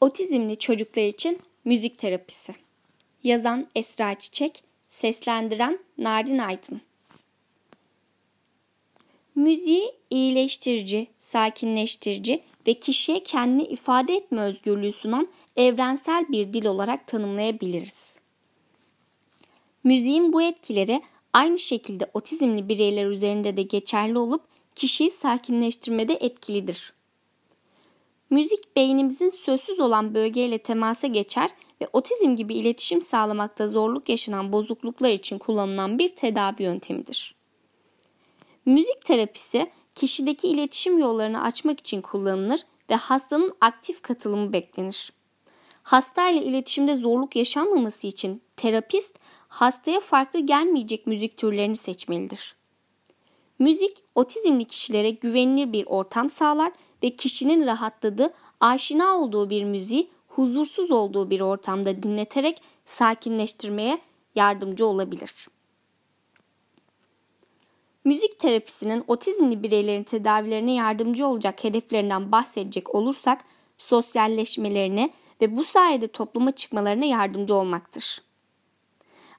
Otizmli çocuklar için müzik terapisi. Yazan Esra Çiçek, seslendiren Narin Aydın. Müziği iyileştirici, sakinleştirici ve kişiye kendini ifade etme özgürlüğü sunan evrensel bir dil olarak tanımlayabiliriz. Müziğin bu etkileri aynı şekilde otizmli bireyler üzerinde de geçerli olup kişiyi sakinleştirmede etkilidir. Müzik beynimizin sözsüz olan bölgeyle temasa geçer ve otizm gibi iletişim sağlamakta zorluk yaşanan bozukluklar için kullanılan bir tedavi yöntemidir. Müzik terapisi kişideki iletişim yollarını açmak için kullanılır ve hastanın aktif katılımı beklenir. Hasta ile iletişimde zorluk yaşanmaması için terapist hastaya farklı gelmeyecek müzik türlerini seçmelidir. Müzik otizmli kişilere güvenilir bir ortam sağlar ve kişinin rahatladığı, aşina olduğu bir müziği huzursuz olduğu bir ortamda dinleterek sakinleştirmeye yardımcı olabilir. Müzik terapisinin otizmli bireylerin tedavilerine yardımcı olacak hedeflerinden bahsedecek olursak sosyalleşmelerine ve bu sayede topluma çıkmalarına yardımcı olmaktır.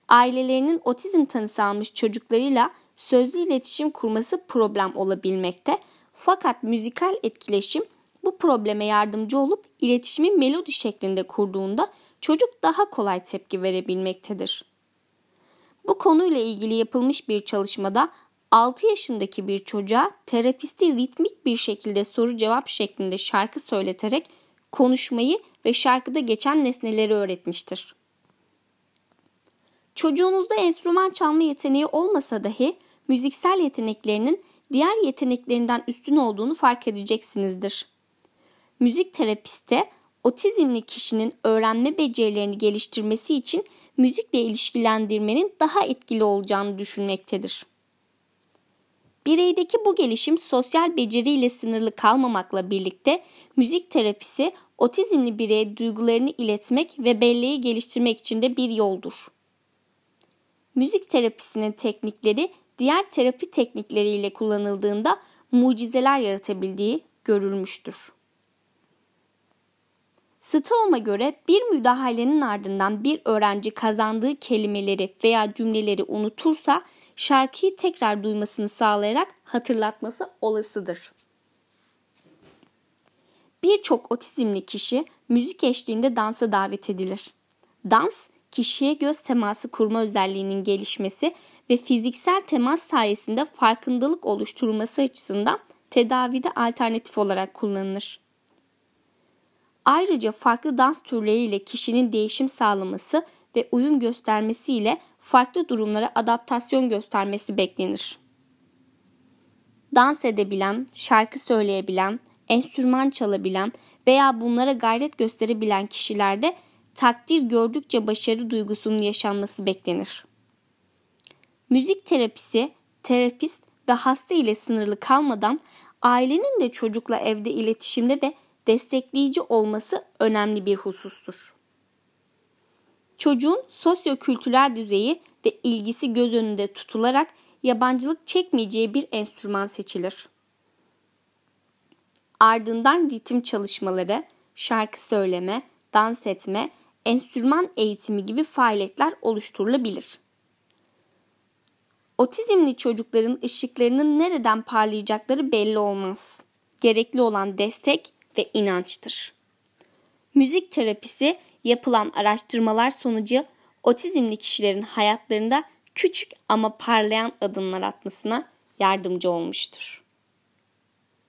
Ailelerinin otizm tanısı almış çocuklarıyla sözlü iletişim kurması problem olabilmekte fakat müzikal etkileşim bu probleme yardımcı olup iletişimi melodi şeklinde kurduğunda çocuk daha kolay tepki verebilmektedir. Bu konuyla ilgili yapılmış bir çalışmada 6 yaşındaki bir çocuğa terapisti ritmik bir şekilde soru cevap şeklinde şarkı söyleterek konuşmayı ve şarkıda geçen nesneleri öğretmiştir. Çocuğunuzda enstrüman çalma yeteneği olmasa dahi müziksel yeteneklerinin diğer yeteneklerinden üstün olduğunu fark edeceksinizdir. Müzik terapisti otizmli kişinin öğrenme becerilerini geliştirmesi için müzikle ilişkilendirmenin daha etkili olacağını düşünmektedir. Bireydeki bu gelişim sosyal beceriyle sınırlı kalmamakla birlikte müzik terapisi otizmli bireye duygularını iletmek ve belleği geliştirmek için de bir yoldur. Müzik terapisinin teknikleri diğer terapi teknikleriyle kullanıldığında mucizeler yaratabildiği görülmüştür. Stone'a göre bir müdahalenin ardından bir öğrenci kazandığı kelimeleri veya cümleleri unutursa şarkıyı tekrar duymasını sağlayarak hatırlatması olasıdır. Birçok otizmli kişi müzik eşliğinde dansa davet edilir. Dans, kişiye göz teması kurma özelliğinin gelişmesi ve fiziksel temas sayesinde farkındalık oluşturulması açısından tedavide alternatif olarak kullanılır. Ayrıca farklı dans türleriyle kişinin değişim sağlaması ve uyum göstermesiyle farklı durumlara adaptasyon göstermesi beklenir. Dans edebilen, şarkı söyleyebilen, enstrüman çalabilen veya bunlara gayret gösterebilen kişilerde takdir gördükçe başarı duygusunun yaşanması beklenir. Müzik terapisi, terapist ve hasta ile sınırlı kalmadan ailenin de çocukla evde iletişimde ve destekleyici olması önemli bir husustur. Çocuğun sosyokültürel düzeyi ve ilgisi göz önünde tutularak yabancılık çekmeyeceği bir enstrüman seçilir. Ardından ritim çalışmaları, şarkı söyleme, dans etme, enstrüman eğitimi gibi faaliyetler oluşturulabilir. Otizmli çocukların ışıklarının nereden parlayacakları belli olmaz. Gerekli olan destek ve inançtır. Müzik terapisi yapılan araştırmalar sonucu otizmli kişilerin hayatlarında küçük ama parlayan adımlar atmasına yardımcı olmuştur.